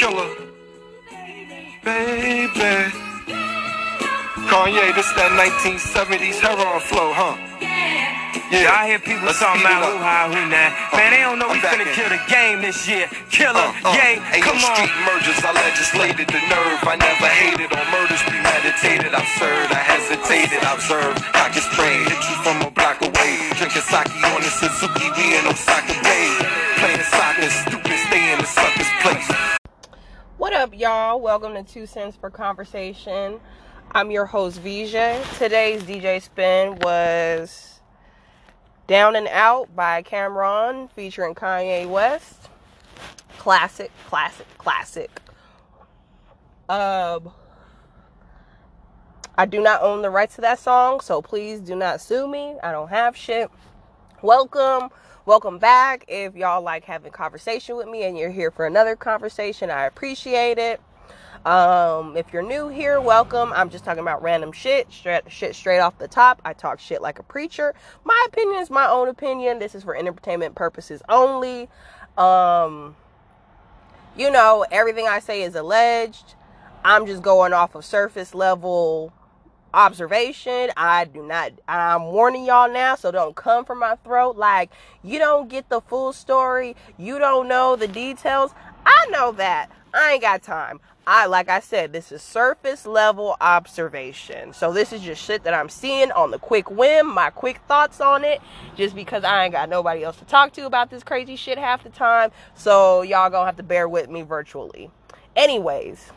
Killer. Baby. Kanye, this that 1970s heroin flow, huh? Yeah, I hear people Let's talking about who high, who nah. Man, they don't know we I'm finna in. kill the game this year. Killer, Uh, uh, yay, Ain't come no on. street mergers, I legislated the nerve. I never hated on murders premeditated. I've served, I hesitated, I've observed. Cock is sprayed, hit you from a block away. Drinking sake on the Suzuki, we in Osaka Bay. Playing soccer, stupid, stay in the sucker's place. What up, y'all? Welcome to Two Cents for Conversation. I'm your host, Vijay. Today's DJ spin was Down and Out by Cam'ron featuring Kanye West. Classic, classic, classic. Um, I do not own the rights to that song, so please do not sue me. I don't have shit. Welcome, welcome back. If y'all like having conversation with me and you're here for another conversation, I appreciate it. Um, if you're new here, welcome. I'm just talking about random shit, straight, shit straight off the top. I talk shit like a preacher. My opinion is my own opinion. This is for entertainment purposes only. Um, you know, everything I say is alleged. I'm just going off of surface level observation. I do not, I'm warning y'all now, so don't come for my throat. Like, you don't get the full story, you don't know the details. I know that. I ain't got time. I, like I said, this is surface level observation. So, this is just shit that I'm seeing on the quick whim, my quick thoughts on it, just because I ain't got nobody else to talk to about this crazy shit half the time. So, y'all gonna have to bear with me virtually. Anyways,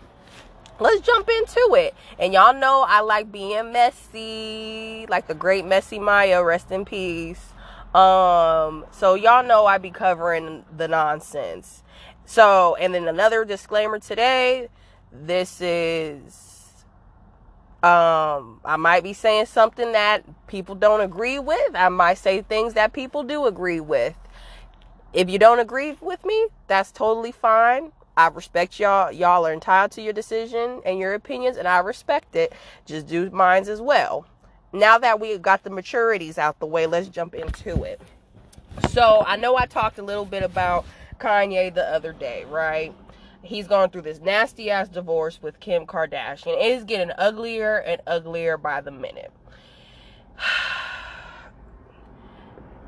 let's jump into it. And y'all know I like being messy, like the great Messy Mya, rest in peace. Um, so y'all know I be covering the nonsense. So, and then another disclaimer today, this is um I might be saying something that people don't agree with. I might say things that people do agree with. If you don't agree with me, that's totally fine. I respect y'all. Y'all are entitled to your decision and your opinions, and I respect it. Just do mine as well. Now that we got the maturities out the way, let's jump into it. So I know I talked a little bit about Kanye the other day, right? He's going through this nasty ass divorce with Kim Kardashian. It is getting uglier and uglier by the minute.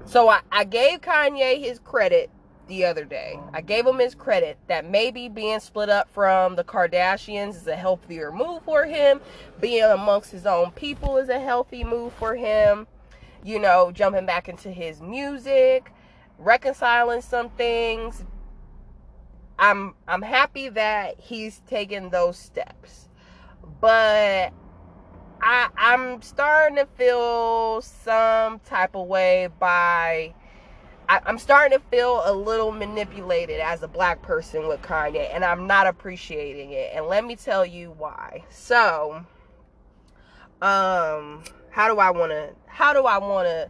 So I, I gave Kanye his credit the other day. I gave him his credit that maybe being split up from the Kardashians is a healthier move for him. Being amongst his own people is a healthy move for him. You know, jumping back into his music, reconciling some things. I'm I'm happy that he's taken those steps. But I I'm starting to feel some type of way by I, I'm starting to feel a little manipulated as a black person with Kanye, and I'm not appreciating it. And let me tell you why. So, um, how do I want to? How do I want to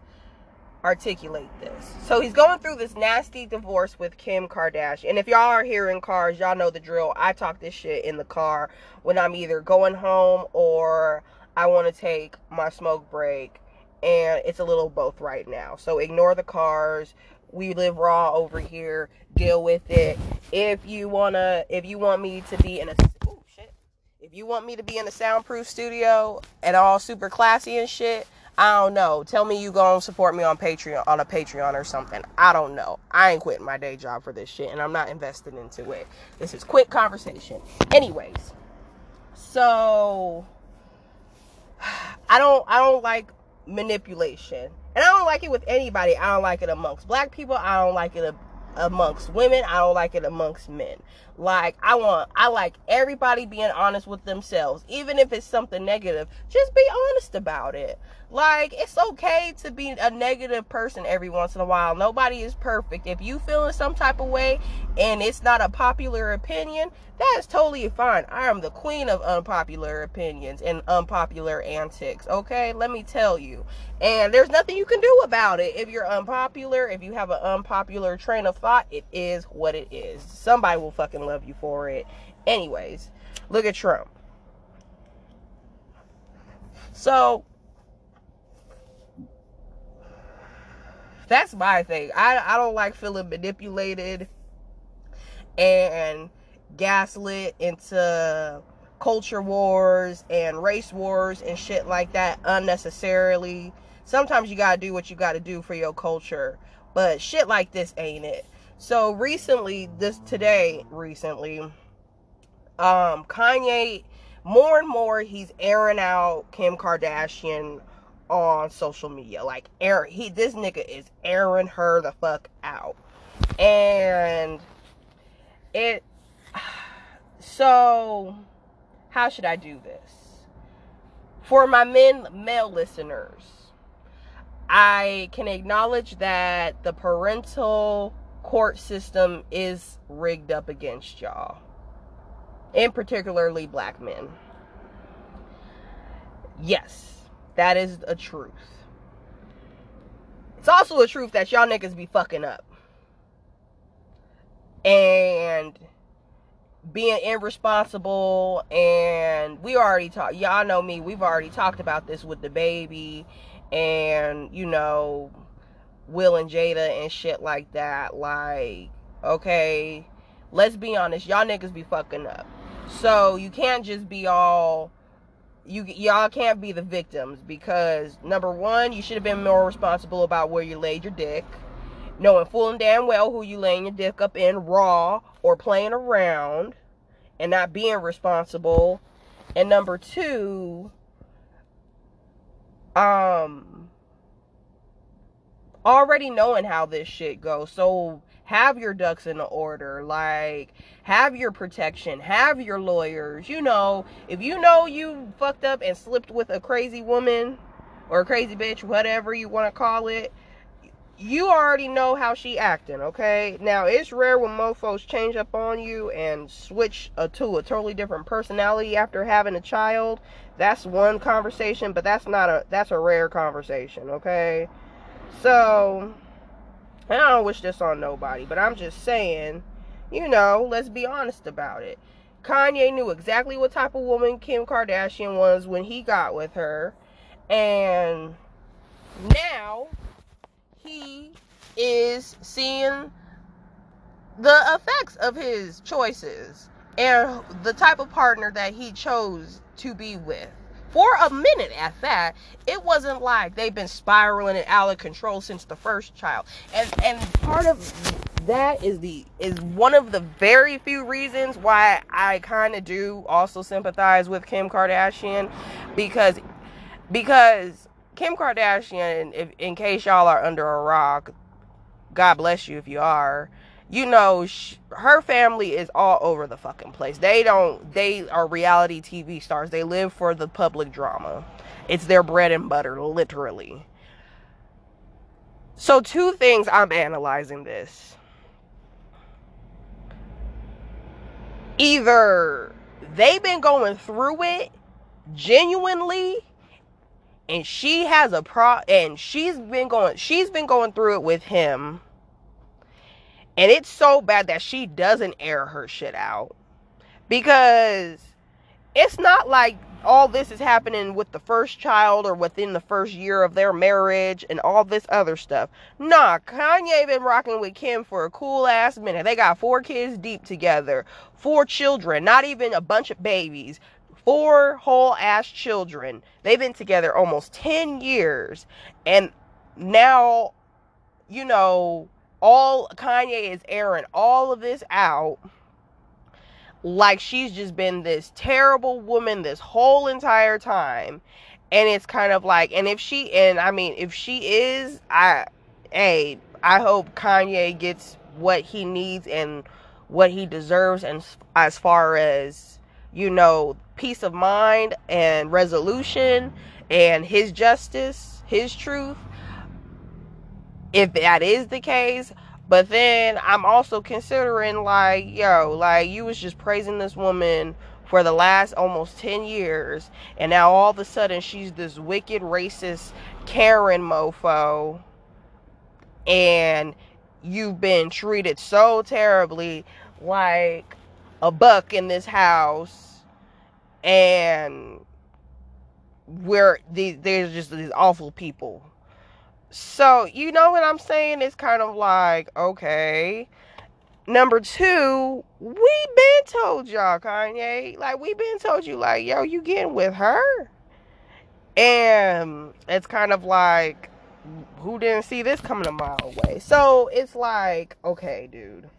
articulate this? So he's going through this nasty divorce with Kim Kardashian. And if y'all are here in cars, y'all know the drill. I talk this shit in the car when I'm either going home or I want to take my smoke break and it's a little both right now. So ignore the cars. We live raw over here. Deal with it. If you wanna, if you want me to be in a, oh shit, if you want me to be in a soundproof studio and all super classy and shit, I don't know. Tell me you gonna support me on Patreon, on a Patreon or something. I don't know. I ain't quitting my day job for this shit, and I'm not invested into it. This is quick conversation. Anyways, so I don't I don't like manipulation. And I don't like it with anybody. I don't like it amongst black people. I don't like it amongst women. I don't like it amongst men. Like I want I like everybody being honest with themselves. Even if it's something negative, just be honest about it. Like it's okay to be a negative person every once in a while. Nobody is perfect. If you feel in some type of way and it's not a popular opinion, that's totally fine. I am the queen of unpopular opinions and unpopular antics, okay? Let me tell you. And there's nothing you can do about it. If you're unpopular, if you have an unpopular train of thought, it is what it is. Somebody will fucking love you for it. Anyways, look at Trump. So, that's my thing. I, I don't like feeling manipulated and gaslit into culture wars and race wars and shit like that unnecessarily. Sometimes you gotta do what you gotta do for your culture, but shit like this ain't it. So recently, this today, recently, um, Kanye, more and more, he's airing out Kim Kardashian on social media. Like, air, he, this nigga is airing her the fuck out, and it. So, how should I do this? For my men, male listeners, I can acknowledge that the parental court system is rigged up against y'all, and particularly black men. Yes, that is a truth. It's also a truth that y'all niggas be fucking up. And being irresponsible and we already talked y'all know me we've already talked about this with the baby and you know will and jada and shit like that like okay let's be honest y'all niggas be fucking up so you can't just be all you y'all can't be the victims because number one you should have been more responsible about where you laid your dick knowing full and damn well who you laying your dick up in raw or playing around and not being responsible. And number two, um, already knowing how this shit goes. So have your ducks in the order. Like, have your protection. Have your lawyers. You know, if you know you fucked up and slipped with a crazy woman or a crazy bitch, whatever you want to call it, you already know how she acting, okay? Now it's rare when mofos change up on you and switch a, to a totally different personality after having a child. That's one conversation, but that's not a that's a rare conversation, okay? So I don't wish this on nobody, but I'm just saying, you know, let's be honest about it. Kanye knew exactly what type of woman Kim Kardashian was when he got with her. And now he is seeing the effects of his choices and the type of partner that he chose to be with. For a minute at that, it wasn't like they've been spiraling and out of control since the first child. And and part of that is the is one of the very few reasons why I kind of do also sympathize with Kim Kardashian because because Kim Kardashian, if, in case y'all are under a rock, God bless you if you are. You know, sh- her family is all over the fucking place. They don't, they are reality TV stars. They live for the public drama. It's their bread and butter, literally. So, two things I'm analyzing this. Either they've been going through it genuinely and she has a pro and she's been going she's been going through it with him and it's so bad that she doesn't air her shit out because it's not like all this is happening with the first child or within the first year of their marriage and all this other stuff. Nah, Kanye been rocking with Kim for a cool ass minute. They got four kids deep together, four children, not even a bunch of babies four whole ass children. They've been together almost 10 years. And now, you know, all Kanye is airing all of this out like she's just been this terrible woman this whole entire time. And it's kind of like, and if she, and I mean, if she is, I, hey, I hope Kanye gets what he needs and what he deserves, and as far as you know, peace of mind and resolution and his justice, his truth, if that is the case. But then I'm also considering, like, yo, like, you was just praising this woman for the last almost 10 years, and now all of a sudden she's this wicked, racist Karen mofo, and you've been treated so terribly like a buck in this house and where these there's just these awful people. So, you know what I'm saying? It's kind of like, okay. number two, we been told y'all, Kanye. Like we been told you, like, yo, you getting with her. And it's kind of like who didn't see this coming a mile away? So it's like, okay, dude.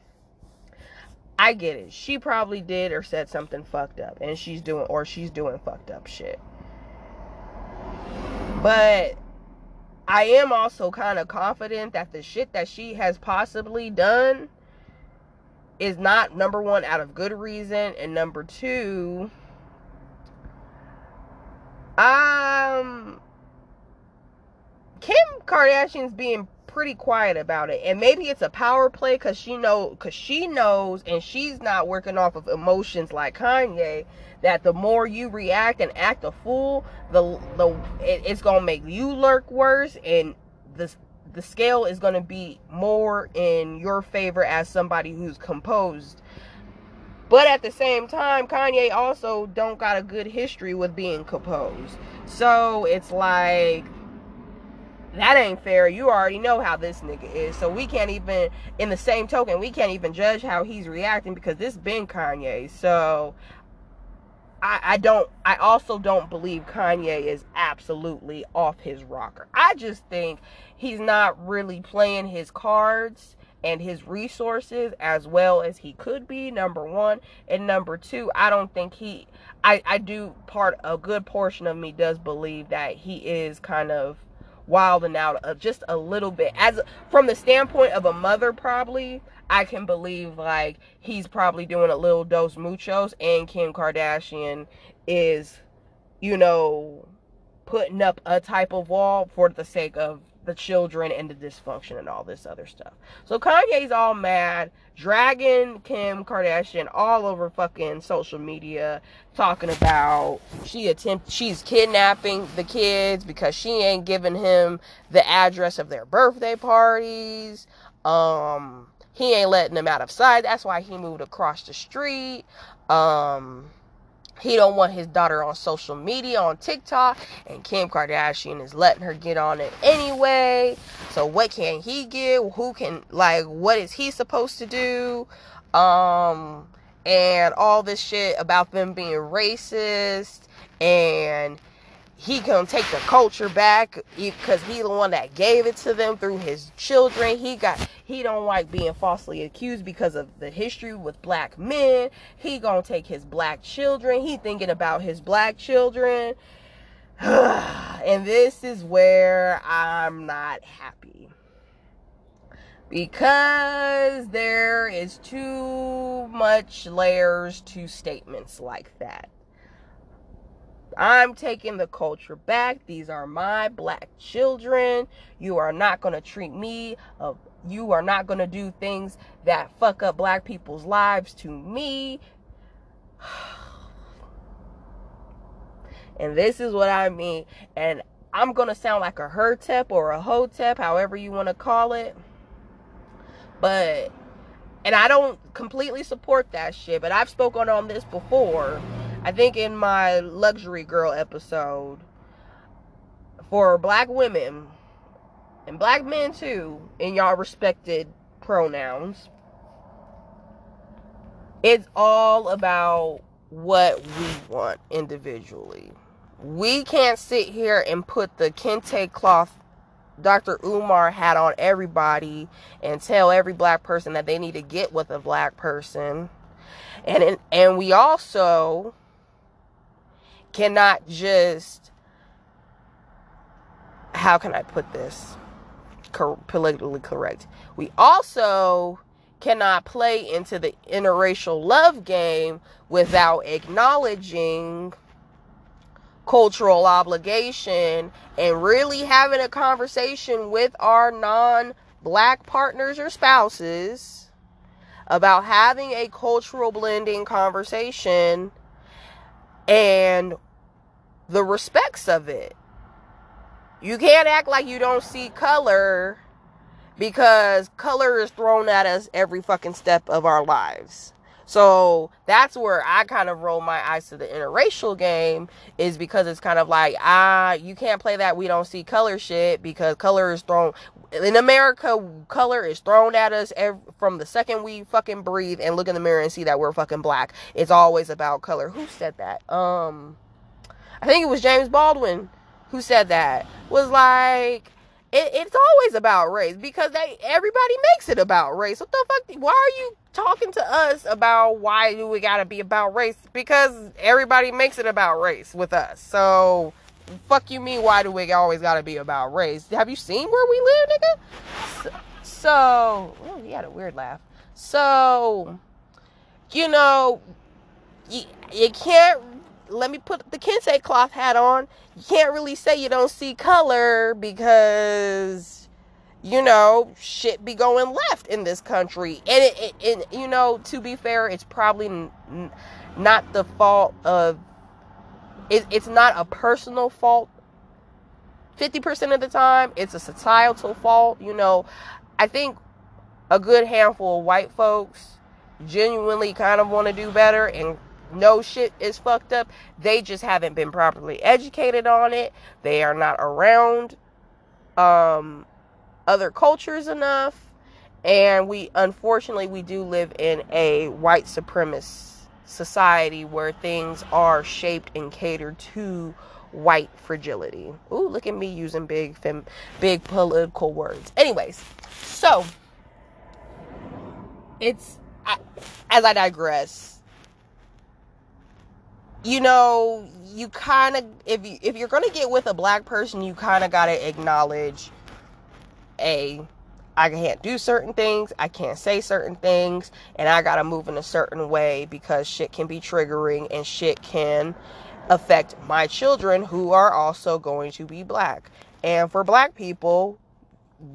I get it. She probably did or said something fucked up and she's doing or she's doing fucked up shit. But I am also kind of confident that the shit that she has possibly done is not number one out of good reason and number two um Kim Kardashian's being pretty quiet about it. And maybe it's a power play because she know because she knows and she's not working off of emotions like Kanye that the more you react and act a fool the the it, it's gonna make you look worse and the the scale is gonna be more in your favor as somebody who's composed. But at the same time Kanye also don't got a good history with being composed. So it's like that ain't fair. You already know how this nigga is. So we can't even, in the same token, we can't even judge how he's reacting because this been Kanye. So I, I don't, I also don't believe Kanye is absolutely off his rocker. I just think he's not really playing his cards and his resources as well as he could be number one and number two i don't think he i i do part a good portion of me does believe that he is kind of wilding out uh, just a little bit. As from the standpoint of a mother probably i can believe like he's probably doing a little dose muchos and kim kardashian is you know putting up a type of wall for the sake of the children and the dysfunction and all this other stuff. So Kanye's all mad, dragging Kim Kardashian all over fucking social media, talking about she attempt she's kidnapping the kids because she ain't giving him the address of their birthday parties. Um, he ain't letting them out of sight. That's why he moved across the street. Um, he don't want his daughter on social media on TikTok and Kim Kardashian is letting her get on it anyway. So what can he get? Who can like what is he supposed to do? Um and all this shit about them being racist and he gonna take the culture back because he the one that gave it to them through his children. He got he don't like being falsely accused because of the history with black men. He gonna take his black children. He thinking about his black children. And this is where i'm not happy. Because there is too much layers to statements like that I'm taking the culture back. These are my black children. You are not going to treat me, you are not going to do things that fuck up black people's lives to me. And this is what I mean. And I'm going to sound like a hertep or a hotep, however you want to call it. But, and I don't completely support that shit, but I've spoken on this before I think in my luxury girl episode for black women and black men too in y'all respected pronouns it's all about what we want individually we can't sit here and put the kente cloth Dr. Umar had on everybody and tell every black person that they need to get with a black person. And and we also cannot just how can I put this politically correct? We also cannot play into the interracial love game without acknowledging cultural obligation and really having a conversation with our non black partners or spouses about having a cultural blending conversation and the respects of it. You can't act like you don't see color because color is thrown at us every fucking step of our lives. So that's where I kind of roll my eyes to the interracial game is because it's kind of like, ah, you can't play that we don't see color shit because color is thrown in America, color is thrown at us every, from the second we fucking breathe and look in the mirror and see that we're fucking black. It's always about color. Who said that? Um, I think it was James Baldwin who said that. Was like, it, it's always about race because they everybody makes it about race. What the fuck? Why are you talking to us about why do we gotta be about race? Because everybody makes it about race with us. So fuck you mean why do we always gotta be about race? Have you seen where we live, nigga? So, so he had a weird laugh. So, you know, you, you can't let me put the kente cloth hat on. You can't really say you don't see color because you know shit be going left in this country. And it, it, it you know, to be fair, it's probably n- not the fault of it, it's not a personal fault 50% of the time it's a societal fault you know i think a good handful of white folks genuinely kind of want to do better and no shit is fucked up they just haven't been properly educated on it they are not around um other cultures enough and we unfortunately we do live in a white supremacist society where things are shaped and catered to white fragility. Ooh, look at me using big fem- big political words. Anyways, so it's I, as I digress. You know, you kind of if you if you're to get with a black person, you kind of got to acknowledge a I can't do certain things, I can't say certain things, and I gotta move in a certain way because shit can be triggering and shit can affect my children who are also going to be black. And for black people,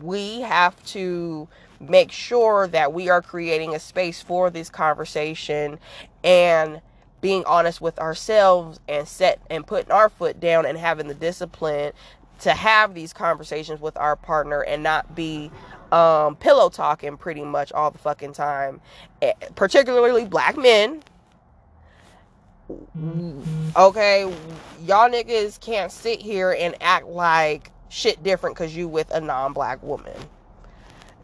we have to make sure that we are creating a space for this conversation and being honest with ourselves and set and putting our foot down and having the discipline to have these conversations with our partner and not be um, pillow talking pretty much all the fucking time, eh, particularly black men. Okay, y'all niggas can't sit here and act like shit different because you with a non-black woman.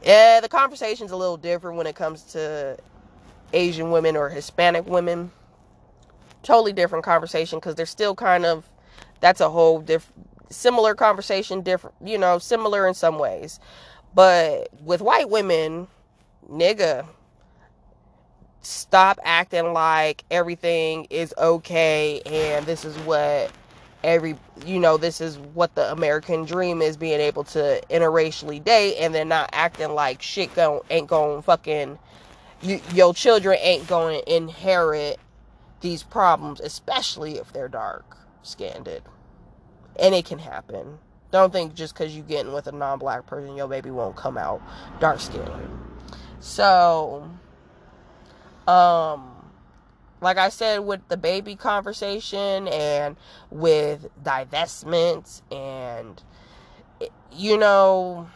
Yeah, the conversation's a little different when it comes to Asian women or Hispanic women. Totally different conversation because they're still kind of that's a whole different similar conversation different you know similar in some ways. But with white women, nigga, stop acting like everything is okay and this is what every you know this is what the american dream is being able to interracially date and then not acting like shit going ain't going fucking you, your children ain't going to inherit these problems especially if they're dark skinned and it can happen don't think just because you getting with a non-black person, your baby won't come out dark skinned. So, um, like I said, with the baby conversation and with divestments and you know,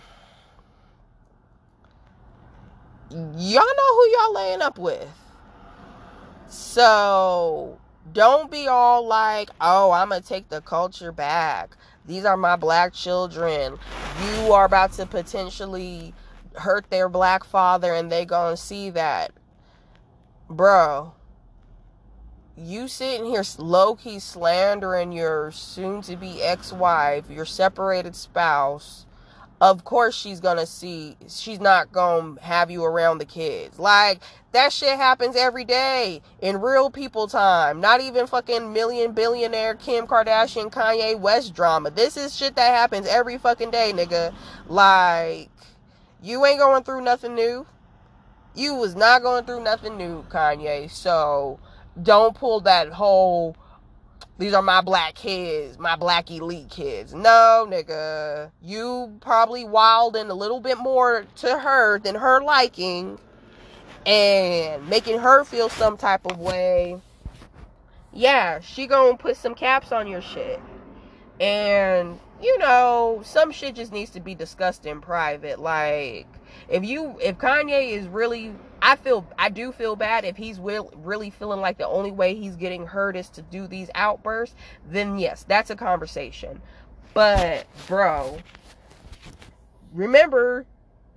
y'all know who y'all laying up with. So don't be all like, oh, I'm gonna take the culture back. These are my black children. You are about to potentially hurt their black father and they gonna see that. Bro, you sitting here low key slandering your soon to be ex wife, your separated spouse of course she's gonna see she's not gonna have you around the kids. Like that shit happens every day in real people time. Not even fucking million billionaire kim kardashian kanye west drama. This is shit that happens every fucking day nigga. Like you ain't going through nothing new. You was not going through nothing new kanye. So don't pull that whole these are my black kids, my black elite kids. No, nigga. You probably wilding a little bit more to her than her liking and making her feel some type of way. Yeah, she gonna put some caps on your shit. And you know, some shit just needs to be discussed in private. Like, if you, if Kanye is really, I feel, I do feel bad if he's will, really feeling like the only way he's getting hurt is to do these outbursts, then yes, that's a conversation. But, bro, remember,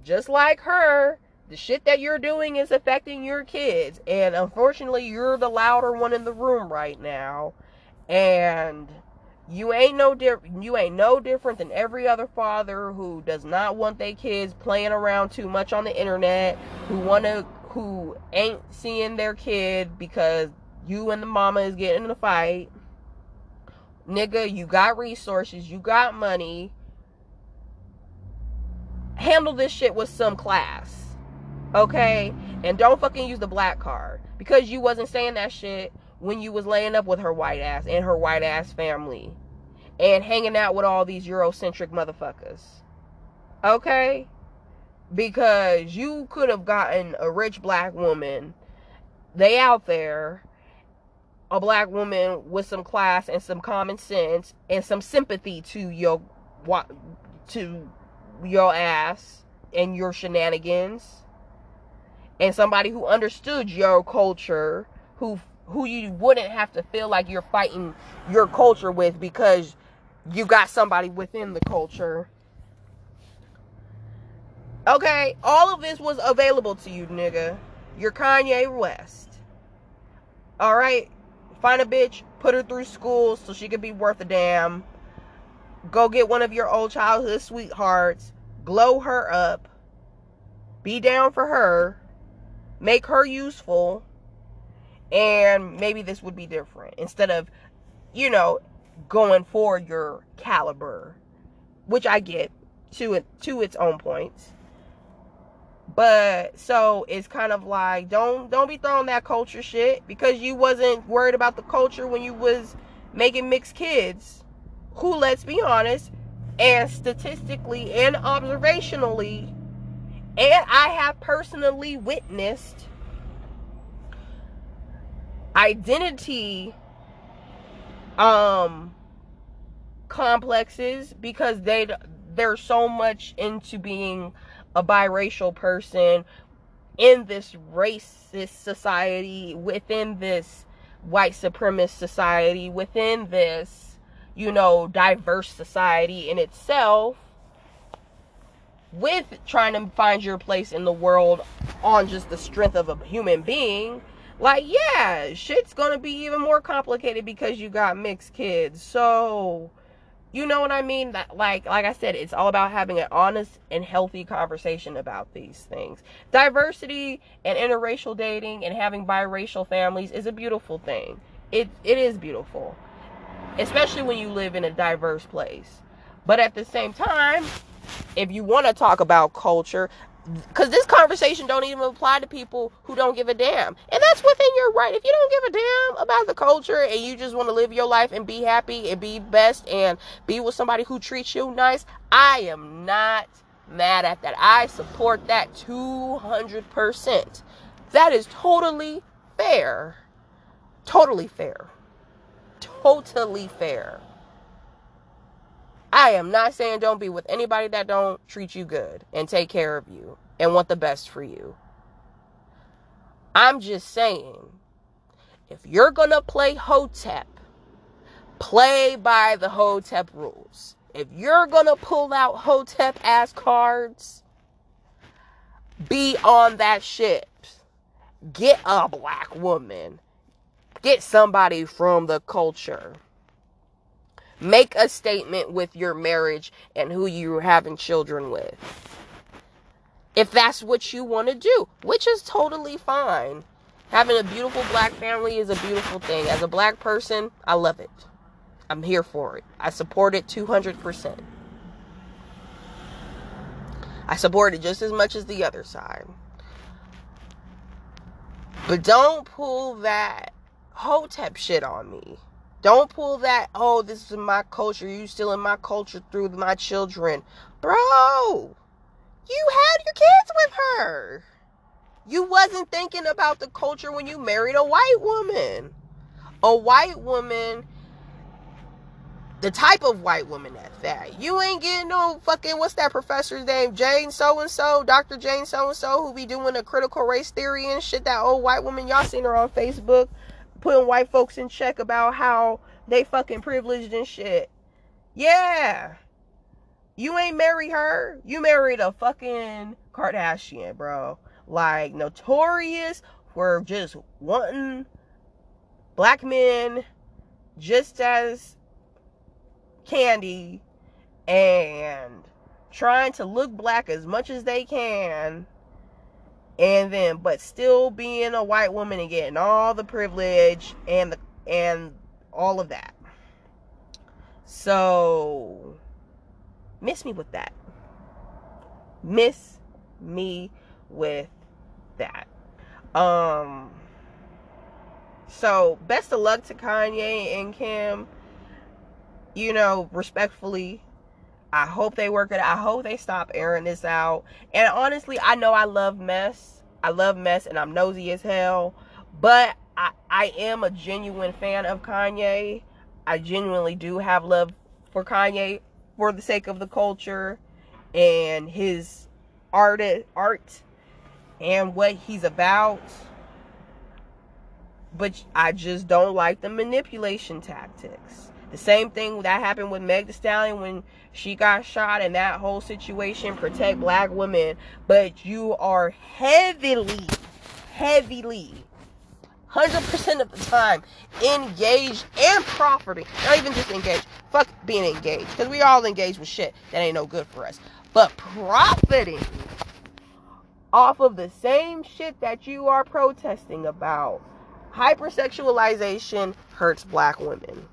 just like her, the shit that you're doing is affecting your kids. And unfortunately, you're the louder one in the room right now. And you ain't no different you ain't no different than every other father who does not want their kids playing around too much on the internet, who wanna who ain't seeing their kid because you and the mama is getting in a fight. Nigga, you got resources, you got money. Handle this shit with some class. Okay? And don't fucking use the black card. Because you wasn't saying that shit when you was laying up with her white ass and her white ass family and hanging out with all these Eurocentric motherfuckers. Okay? Because you could have gotten a rich black woman, they out there, a black woman with some class and some common sense and some sympathy to your to your ass and your shenanigans and somebody who understood your culture who who you wouldn't have to feel like you're fighting your culture with because you got somebody within the culture. Okay, all of this was available to you, nigga. You're Kanye West. All right, find a bitch, put her through school so she could be worth a damn. Go get one of your old childhood sweethearts, glow her up, be down for her, make her useful, and maybe this would be different. Instead of you know going for your caliber which i get to it to its own points. But so it's kind of like don't don't be throwing that culture shit because you wasn't worried about the culture when you was making mixed kids who let's be honest and statistically and observationally and i have personally witnessed identity um complexes because they they're so much into being a biracial person in this racist society within this white supremacist society within this you know diverse society in itself with trying to find your place in the world on just the strength of a human being like yeah shit's gonna be even more complicated because you got mixed kids. So you know what i mean? That like like i said it's all about having an honest and healthy conversation about these things. Diversity and interracial dating and having biracial families is a beautiful thing. It it is beautiful especially when you live in a diverse place. But at the same time if you want to talk about culture because this conversation don't even apply to people who don't give a damn. And that's within your right. If you don't give a damn about the culture and you just want to live your life and be happy and be best and be with somebody who treats you nice i am not mad at that. I support that 200% that is totally fair. Totally fair. Totally fair I am not saying don't be with anybody that don't treat you good and take care of you and want the best for you. I'm just saying, if you're going to play Hotep, play by the Hotep rules. If you're going to pull out Hotep ass cards, be on that ship. Get a black woman. Get somebody from the culture. Make a statement with your marriage and who you're having children with. If that's what you want to do, which is totally fine. Having a beautiful black family is a beautiful thing. As a black person, I love it. I'm here for it. I support it 200%. I support it just as much as the other side. But don't pull that hotep shit on me. Don't pull that, oh, this is my culture. You still in my culture through my children. Bro, you had your kids with her. You wasn't thinking about the culture when you married a white woman. A white woman the type of white woman at that. You ain't getting no fucking what's that professor's name? Jane so and so, Dr. Jane so and so, who be doing the critical race theory and shit. That old white woman, y'all seen her on Facebook, putting white folks in check about how they fucking privileged and shit. Yeah. You ain't marry her. You married a fucking Kardashian, bro. Like notorious for just wanting black men just as candy and trying to look black as much as they can and then but still being a white woman and getting all the privilege and the and all of that. So miss me with that. Miss me with that. Um so best of luck to kanye and kim. You know, respectfully, I hope they work it. I hope they stop airing this out. And honestly, I know I love mess. I love mess, and I'm nosy as hell. But I, I am a genuine fan of Kanye. I genuinely do have love for Kanye for the sake of the culture and his art art and what he's about. But I just don't like the manipulation tactics. The same thing that happened with Meg Thee Stallion when she got shot and that whole situation, protect black women. But you are heavily, heavily, 100% of the time engaged and profiting. Not even just engaged. Fuck being engaged. Because we all engaged with shit that ain't no good for us. But profiting off of the same shit that you are protesting about. Hypersexualization hurts black women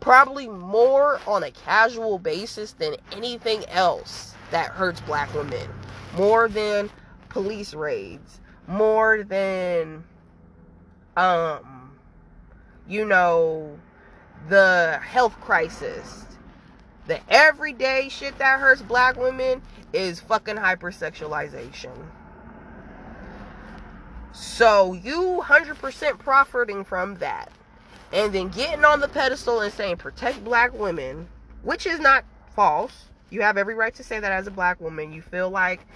probably more on a casual basis than anything else that hurts black women. More than police raids, more than um you know the health crisis. The everyday shit that hurts black women is fucking hypersexualization. So you 100% profiting from that and then getting on the pedestal and saying protect black women, which is not false. You have every right to say that as a black woman. You feel like,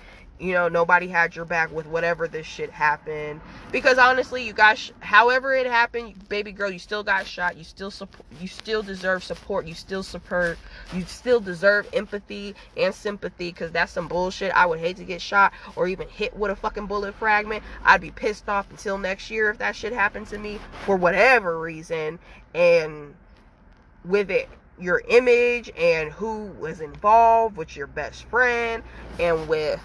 you know, nobody had your back with whatever this shit happened. Because honestly, you got, sh- however it happened, baby girl, you still got shot. You still support. You still deserve support. You still support. You still deserve empathy and sympathy. Because that's some bullshit. I would hate to get shot or even hit with a fucking bullet fragment. I'd be pissed off until next year if that shit happened to me for whatever reason. And with it your image and who was involved with your best friend and with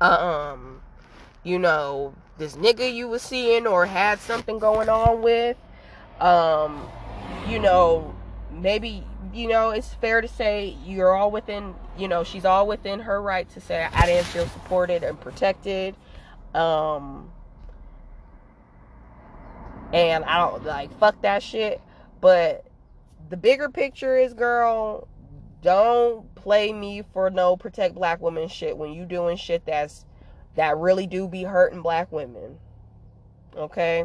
um you know this nigga you was seeing or had something going on with um you know maybe you know it's fair to say you're all within you know she's all within her right to say i didn't feel supported and protected um and i don't like fuck that shit. But the bigger picture is, girl, don't play me for no protect black women shit when you doing shit that's that really do be hurting black women. Okay?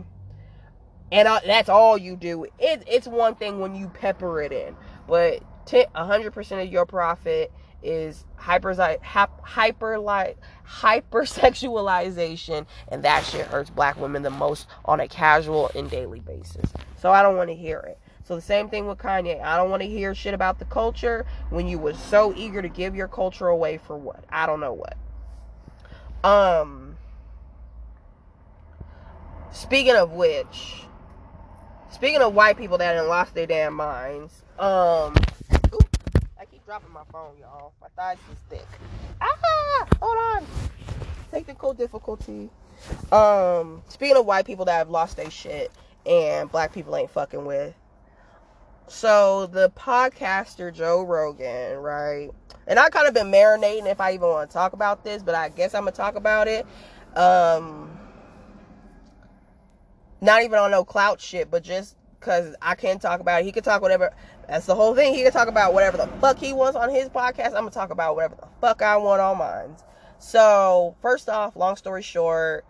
And uh, that's all you do. It, it's one thing when you pepper it in, but t- 100% of your profit is hyper hyper like hypersexualization and that shit hurts black women the most on a casual and daily basis. So I don't want to hear it. So the same thing with Kanye. I don't want to hear shit about the culture when you were so eager to give your culture away for what? I don't know what. Um speaking of which, speaking of white people that have lost their damn minds, um ooh, I keep dropping my phone, y'all. My thighs is thick. Ah, hold on. Technical difficulty. Um, speaking of white people that have lost their shit and black people ain't fucking with, so the podcaster Joe Rogan, right? And I kind of been marinating if I even want to talk about this, but I guess I'm gonna talk about it. Um, not even on no clout shit, but just because I can talk about it. He can talk whatever. That's the whole thing. He can talk about whatever the fuck he wants on his podcast. I'm gonna talk about whatever the fuck I want on mine. So first off, long story short,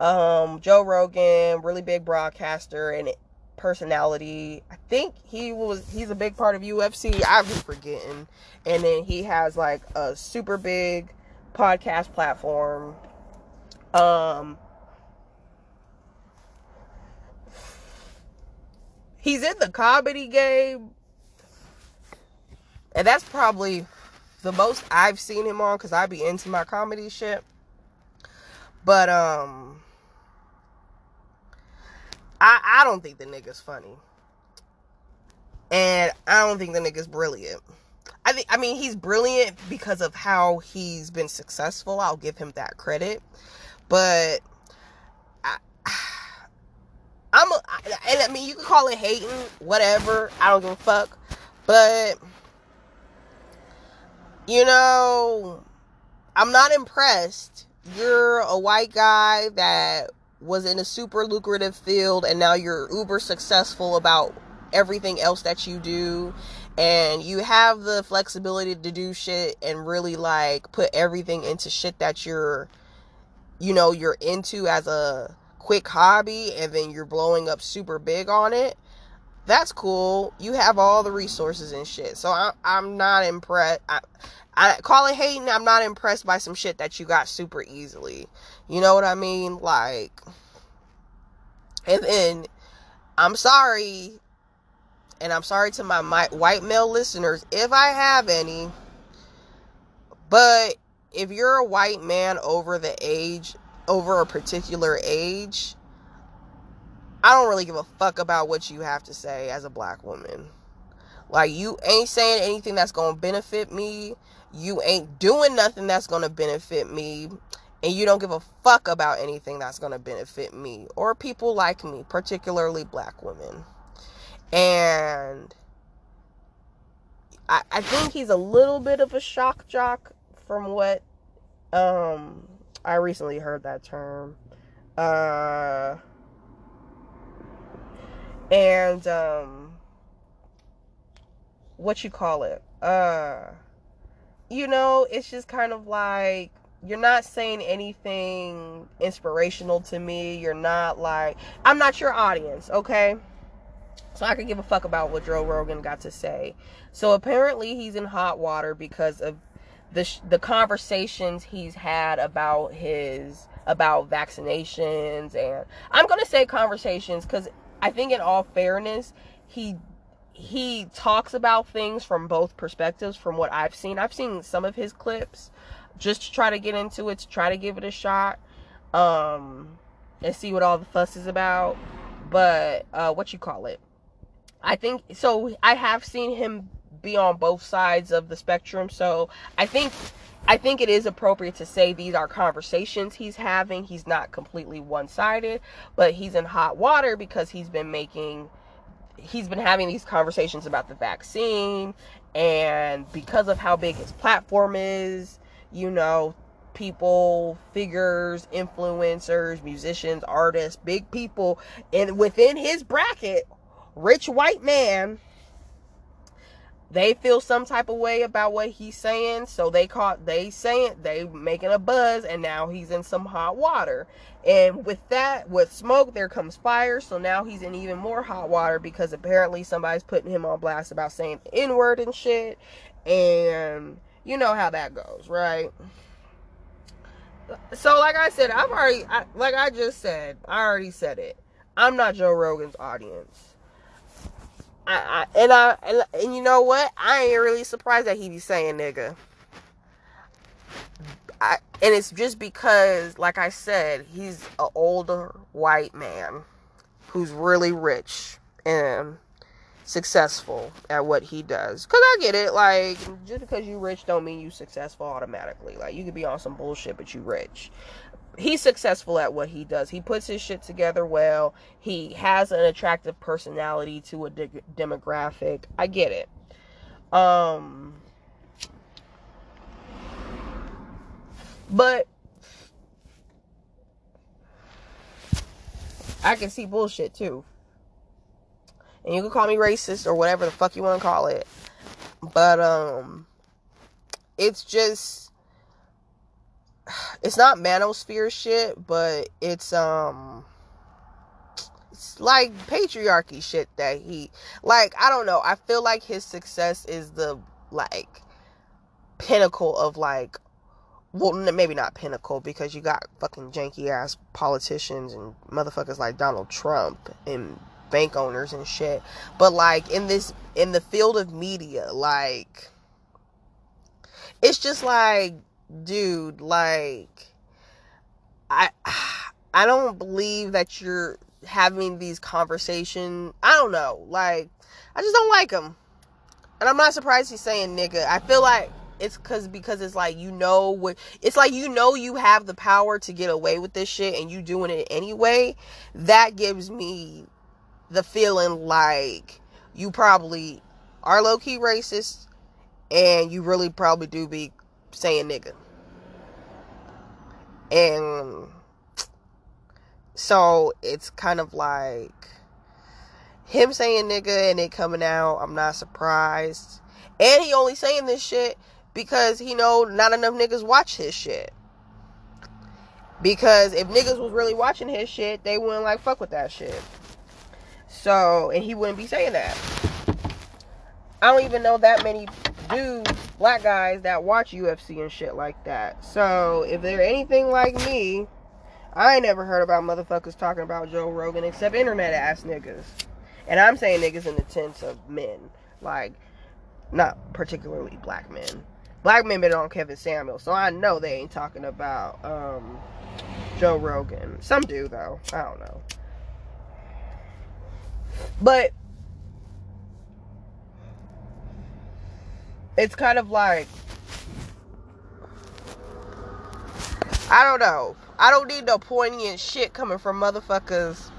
um, Joe Rogan, really big broadcaster, and personality. I think he was he's a big part of UFC. I'm just forgetting. And then he has like a super big podcast platform. Um He's in the comedy game. And that's probably the most I've seen him on cuz I'd be into my comedy shit. But um I I don't think the nigga's funny. And I don't think the nigga's brilliant. I think I mean he's brilliant because of how he's been successful. I'll give him that credit. But I, I'm a, and I mean you can call it hating, whatever. I don't give a fuck. But you know, I'm not impressed. You're a white guy that was in a super lucrative field and now you're uber successful about everything else that you do and you have the flexibility to do shit and really like put everything into shit that you're you know you're into as a quick hobby and then you're blowing up super big on it that's cool. You have all the resources and shit. So I, i'm not impressed I, I call it hating i'm not impressed by some shit that you got super easily you know what i mean like and then i'm sorry and I'm sorry to my, my white male listeners if I have any, but if you're a white man over the age, over a particular age, I don't really give a fuck about what you have to say as a black woman. Like, you ain't saying anything that's gonna benefit me. You ain't doing nothing that's gonna benefit me. And you don't give a fuck about anything that's gonna benefit me or people like me, particularly black women and I, I think he's a little bit of a shock jock from what um I recently heard that term. Uh and um what you call it? Uh you know, it's just kind of like you're not saying anything inspirational to me. You're not like I'm not your audience, okay? So I could give a fuck about what Joe Rogan got to say. So apparently he's in hot water because of the the conversations he's had about his about vaccinations and I'm going to say conversations cuz I think in all fairness he he talks about things from both perspectives from what I've seen. I've seen some of his clips just to try to get into it, to try to give it a shot um and see what all the fuss is about. But uh what you call it? I think so. I have seen him be on both sides of the spectrum. So I think I think it is appropriate to say these are conversations he's having. He's not completely one-sided, but he's in hot water because he's been making he's been having these conversations about the vaccine and because of how big his platform is, you know, people, figures, influencers, musicians, artists, big people and within his bracket rich white man they feel some type of way about what he's saying. So they caught they saying they making a buzz and now he's in some hot water. And with that with smoke there comes fire. So now he's in even more hot water because apparently somebody's putting him on blast about saying n-word and shit. And you know how that goes right so like i said i've already I, like i just said i already said it i'm not joe rogan's audience I, I, and I and, and you know what? I ain't really surprised that he be saying nigga. I, and it's just because, like I said, he's an older white man who's really rich and successful at what he does. Cause I get it, like just because you rich don't mean you successful automatically. Like you could be on some bullshit, but you rich he's successful at what he does. He puts his shit together well. He has an attractive personality to a de- demographic. I get it. Um but I can see bullshit too. And you can call me racist or whatever the fuck you want to call it. But um it's just it's not manosphere shit, but it's um it's like patriarchy shit that he like I don't know. I feel like his success is the like pinnacle of like well maybe not pinnacle because you got fucking janky ass politicians and motherfuckers like Donald Trump and bank owners and shit. But like in this in the field of media, like it's just like dude, like I I don't believe that you're having these conversations. I don't know. Like I just don't like him. And I'm not surprised he's saying nigga. I feel like it's cause because it's like you know what it's like you know you have the power to get away with this shit and you doing it anyway. That gives me the feeling like you probably are low key racist and you really probably do be saying nigga. And so it's kind of like him saying nigga and it coming out. I'm not surprised. And he only saying this shit because he know not enough niggas watch his shit. Because if niggas was really watching his shit, they wouldn't like fuck with that shit. So, and he wouldn't be saying that. I don't even know that many dudes, black guys that watch UFC and shit like that. So, if they're anything like me, I ain't never heard about motherfuckers talking about Joe Rogan except internet ass niggas. And I'm saying niggas in the sense of men. Like, not particularly black men. Black men been on Kevin Samuel, so I know they ain't talking about um, Joe Rogan. Some do though. I don't know. But it's kind of like I don't know. I don't need no poignant shit coming from motherfuckers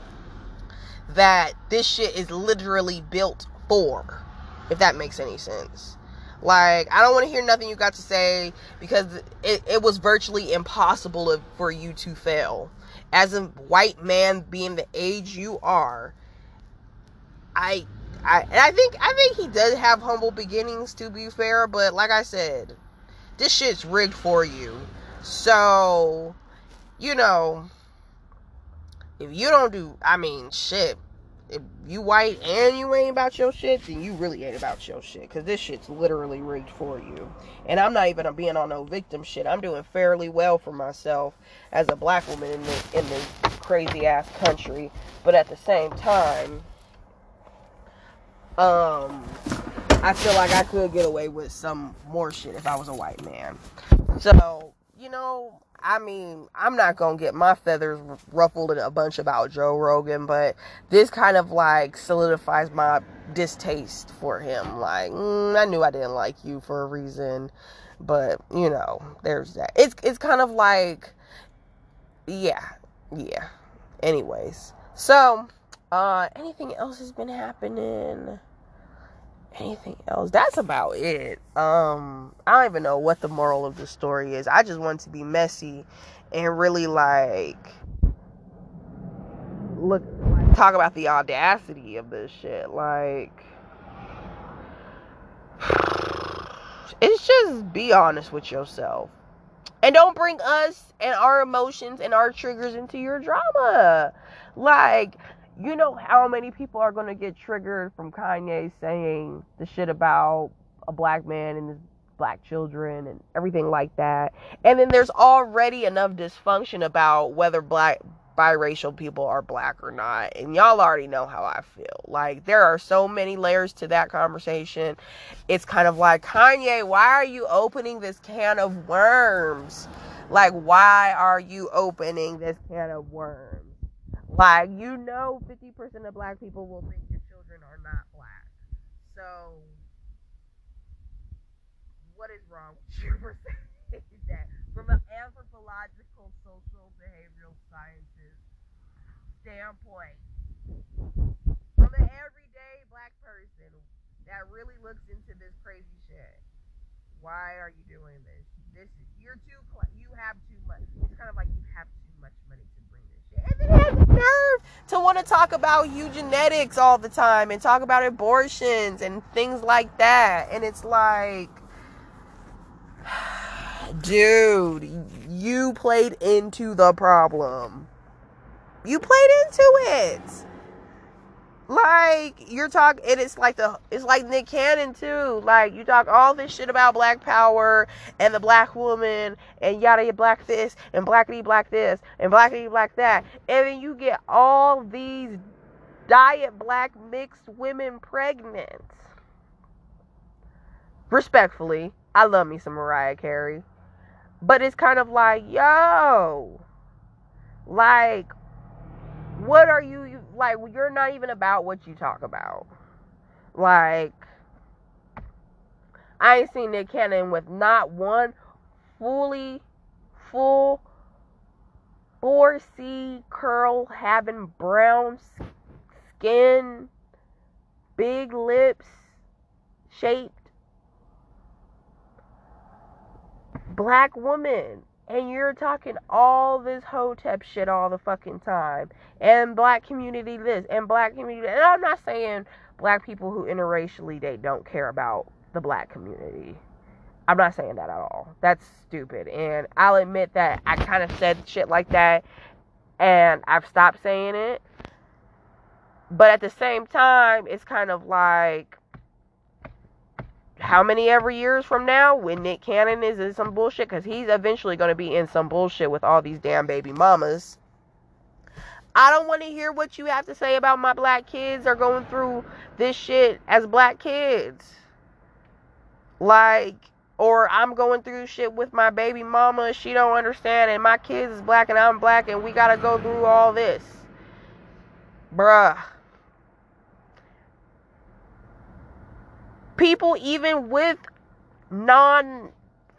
that this shit is literally built for. If that makes any sense. Like, I don't want to hear nothing you got to say because it, it was virtually impossible for you to fail. As a white man being the age you are, I I and I think I think he does have humble beginnings to be fair, but like I said, this shit's rigged for you. So, you know, if you don't do I mean shit, if you white and you ain't about your shit, then you really ain't about your shit. Cause this shit's literally rigged for you. And I'm not even being on no victim shit. I'm doing fairly well for myself as a black woman in this in this crazy ass country. But at the same time, um, I feel like I could get away with some more shit if I was a white man. So, you know, I mean, I'm not gonna get my feathers ruffled in a bunch about Joe Rogan, but this kind of like solidifies my distaste for him. Like, mm, I knew I didn't like you for a reason, but you know, there's that. It's it's kind of like, yeah, yeah. Anyways, so uh, anything else has been happening? Anything else. That's about it. Um i don't even know what the moral of the story is. I just want to be messy and really like look talk about the audacity of this shit. Like it's just be honest with yourself. And don't bring us and our emotions and our triggers into your drama. Like you know how many people are going to get triggered from Kanye saying the shit about a black man and his black children and everything like that. And then there's already enough dysfunction about whether black biracial people are black or not. And y'all already know how I feel. Like there are so many layers to that conversation. It's kind of like, Kanye, why are you opening this can of worms? Like why are you opening this can of worms? Like, you know, 50% of black people will think your children are not black. So, what is wrong with you for saying that? From an anthropological, social, behavioral sciences standpoint, from an everyday black person that really looks into this crazy shit, why are you doing this? This is, you're too, you have too much. It's kind of like you have too has the nerve to want to talk about eugenetics all the time and talk about abortions and things like that. And it's like, dude, you played into the problem. You played into it. Like you're talking, and it is like the it's like Nick Cannon too. Like you talk all this shit about Black Power and the black woman and yada yada black this and blackity black this and blackity black that, and then you get all these diet black mixed women pregnant. Respectfully, I love me some Mariah Carey, but it's kind of like yo, like what are you like you're not even about what you talk about. Like i ain't seen nick cannon with not one fully full 4c curl having brown skin big lips shaped black woman and you're talking all this hotep shit all the fucking time. And black community this and black community and i'm not saying black people who interracially they don't care about the black community. I'm not saying that at all. That's stupid. And i'll admit that i kind of said shit like that and i've stopped saying it. But at the same time it's kind of like how many ever years from now when Nick Cannon is in some bullshit because he's eventually going to be in some bullshit with all these damn baby mamas. I don't want to hear what you have to say about my black kids are going through this shit as black kids. Like, or I'm going through shit with my baby mama, she don't understand, and my kids is black and I'm black, and we gotta go through all this. Bruh. People even with non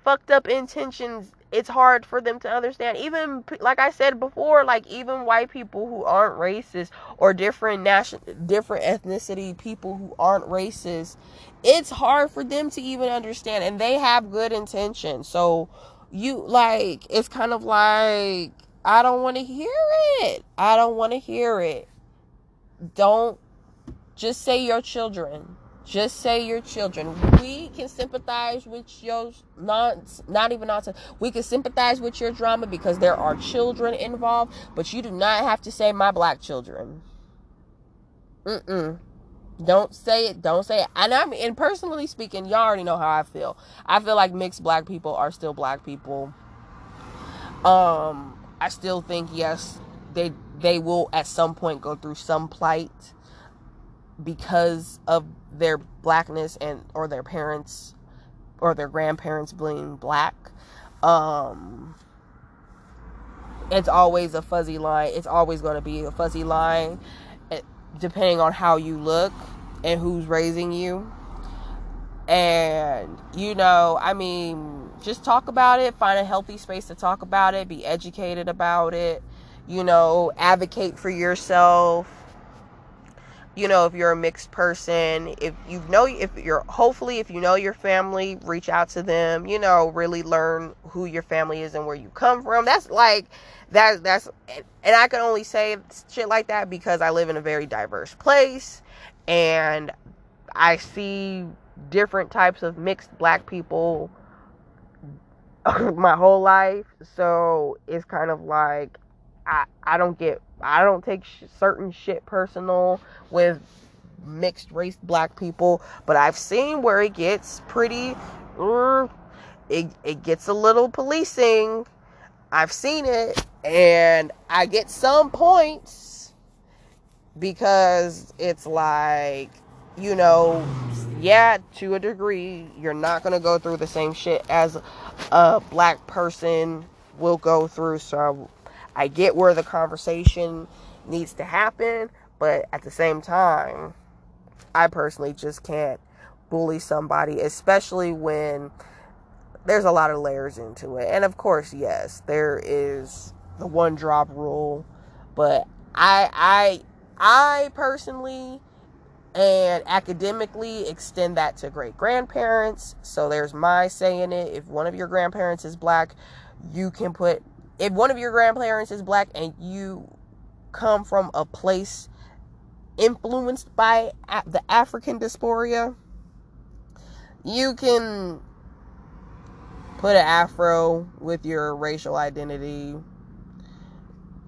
fucked up intentions it's hard for them to understand. Even like i said before like even white people who aren't racist or different national different ethnicity people who aren't racist it's hard for them to even understand and they have good intentions. So you like it's kind of like i don't want to hear it. I don't want to hear it. Don't just say your children just say your children. We can sympathize with your not not even nonsense. We can sympathize with your drama because there are children involved, but you do not have to say my black children. Mm-mm. Don't say it. Don't say it. And I'm and personally speaking, y'all already know how I feel. I feel like mixed black people are still black people. Um, I still think yes, they they will at some point go through some plight because of their blackness and or their parents or their grandparents being black um it's always a fuzzy line. It's always going to be a fuzzy line eh, depending on how you look and who's raising you. And you know i mean just talk about it find a healthy space to talk about it be educated about it you know advocate for yourself you know if you're a mixed person if you know if you're hopefully if you know your family reach out to them you know really learn who your family is and where you come from. That's like that that's and i can only say shit like that because i live in a very diverse place and i see different types of mixed black people my whole life. So it's kind of like i i don't get I don't take sh- certain shit personal with mixed race black people, but I've seen where it gets pretty. Uh, it it gets a little policing. I've seen it, and I get some points because it's like you know, yeah, to a degree, you're not gonna go through the same shit as a black person will go through. So I get where the conversation needs to happen, but at the same time, I personally just can't bully somebody, especially when there's a lot of layers into it. And of course, yes, there is the one drop rule, but I I I personally and academically extend that to great grandparents. So there's my saying it. If one of your grandparents is black, you can put if one of your grandparents is black and you come from a place influenced by the African diaspora, you can put an afro with your racial identity.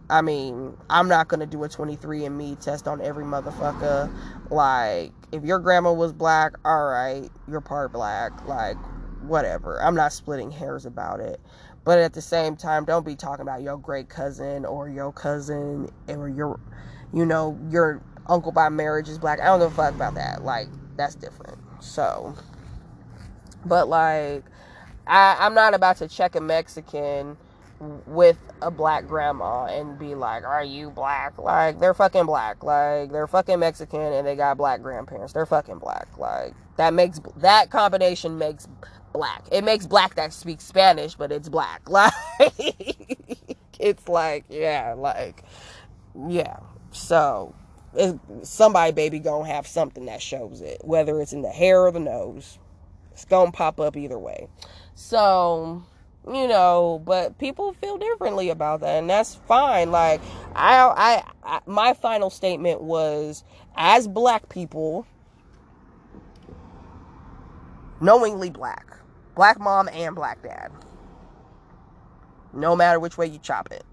I mean, I'm not gonna do a 23andMe test on every motherfucker. Like, if your grandma was black, all right, you're part black. Like, whatever. I'm not splitting hairs about it. But at the same time, don't be talking about your great cousin or your cousin or your, you know, your uncle by marriage is black. I don't give a fuck about that. Like, that's different. So, but like, I, I'm not about to check a Mexican with a black grandma and be like, "Are you black?" Like they're fucking black. Like they're fucking Mexican and they got black grandparents. They're fucking black. Like that makes that combination makes black. It makes black that speaks Spanish, but it's black. Like it's like yeah, like yeah. So somebody baby gonna have something that shows it, whether it's in the hair or the nose. It's gonna pop up either way. So you know but people feel differently about that and that's fine like I, I i my final statement was as black people knowingly black black mom and black dad. No matter which way you chop it.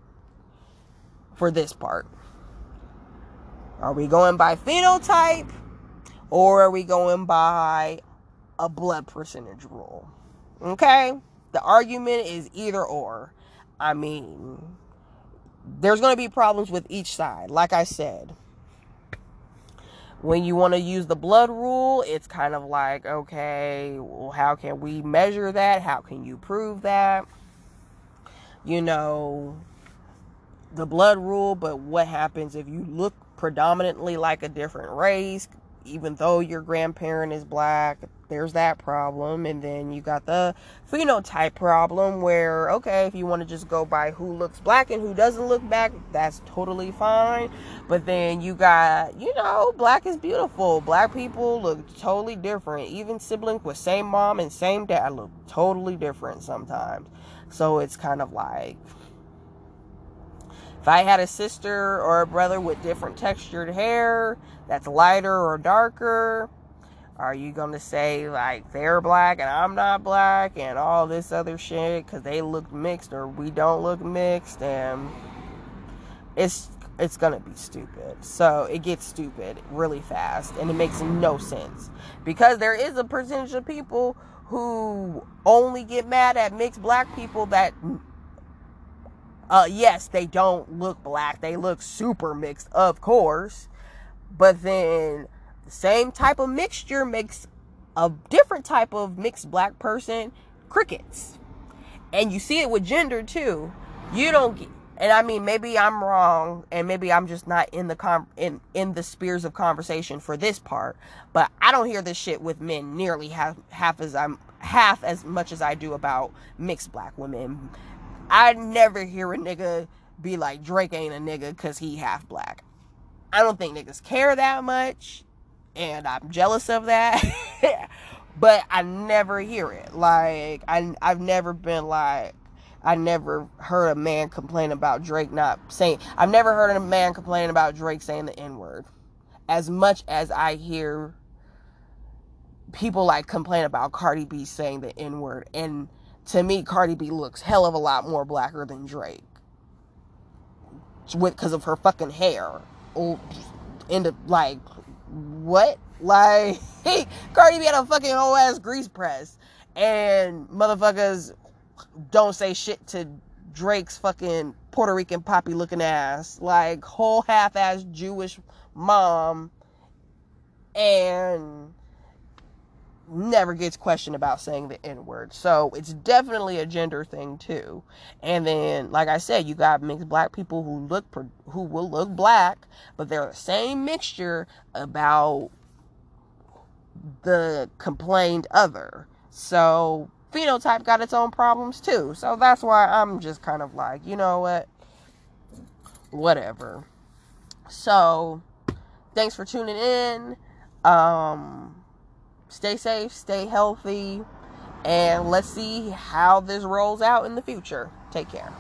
For this part. Are we going by phenotype? Or are we going by a blood percentage rule? Okay? The argument is either or. I mean, there's going to be problems with each side. Like I said, when you want to use the blood rule, it's kind of like, okay, well, how can we measure that? How can you prove that? You know, the blood rule, but what happens if you look predominantly like a different race? even though your grandparent is black, there's that problem. And then you got the phenotype problem where, okay, if you want to just go by who looks black and who doesn't look black, that's totally fine. But then you got, you know, black is beautiful. Black people look totally different. Even siblings with same mom and same dad look totally different sometimes. So it's kind of like, if I had a sister or a brother with different textured hair that's lighter or darker, are you going to say like they're black and I'm not black and all this other shit because they look mixed or we don't look mixed and it's it's gonna be stupid. So it gets stupid really fast and it makes no sense because there is a percentage of people who only get mad at mixed black people that uh, yes, they don't look black. They look super mixed, of course. But then the same type of mixture makes a different type of mixed black person crickets. And you see it with gender too. You don't get, and I mean maybe I'm wrong and maybe I'm just not in the com in in the spheres of conversation for this part, but I don't hear this shit with men nearly half half as I'm half as much as I do about mixed black women. I never hear a nigga be like Drake ain't a nigga because he half black. I don't think niggas care that much, and I'm jealous of that. but I never hear it. Like I, I've never been like, I never heard a man complain about Drake not saying. I've never heard a man complain about Drake saying the N word, as much as I hear people like complain about Cardi B saying the N word and to me, Cardi B looks hell of a lot more blacker than Drake. With because of her fucking hair. Oh, into like what? Like Cardi B had a fucking whole ass grease press. And motherfuckers don't say shit to Drake's fucking Puerto Rican poppy looking ass. Like whole half ass Jewish mom. And never gets questioned about saying the N word. So it's definitely a gender thing too. And then, like I said, you got mixed black people who look who will look black, but they're the same mixture about the complained other. So phenotype got its own problems too. So that's why I'm just kind of like, you know what? Whatever. So thanks for tuning in. Um stay safe, stay healthy, and let's see how this rolls out in the future. Take care.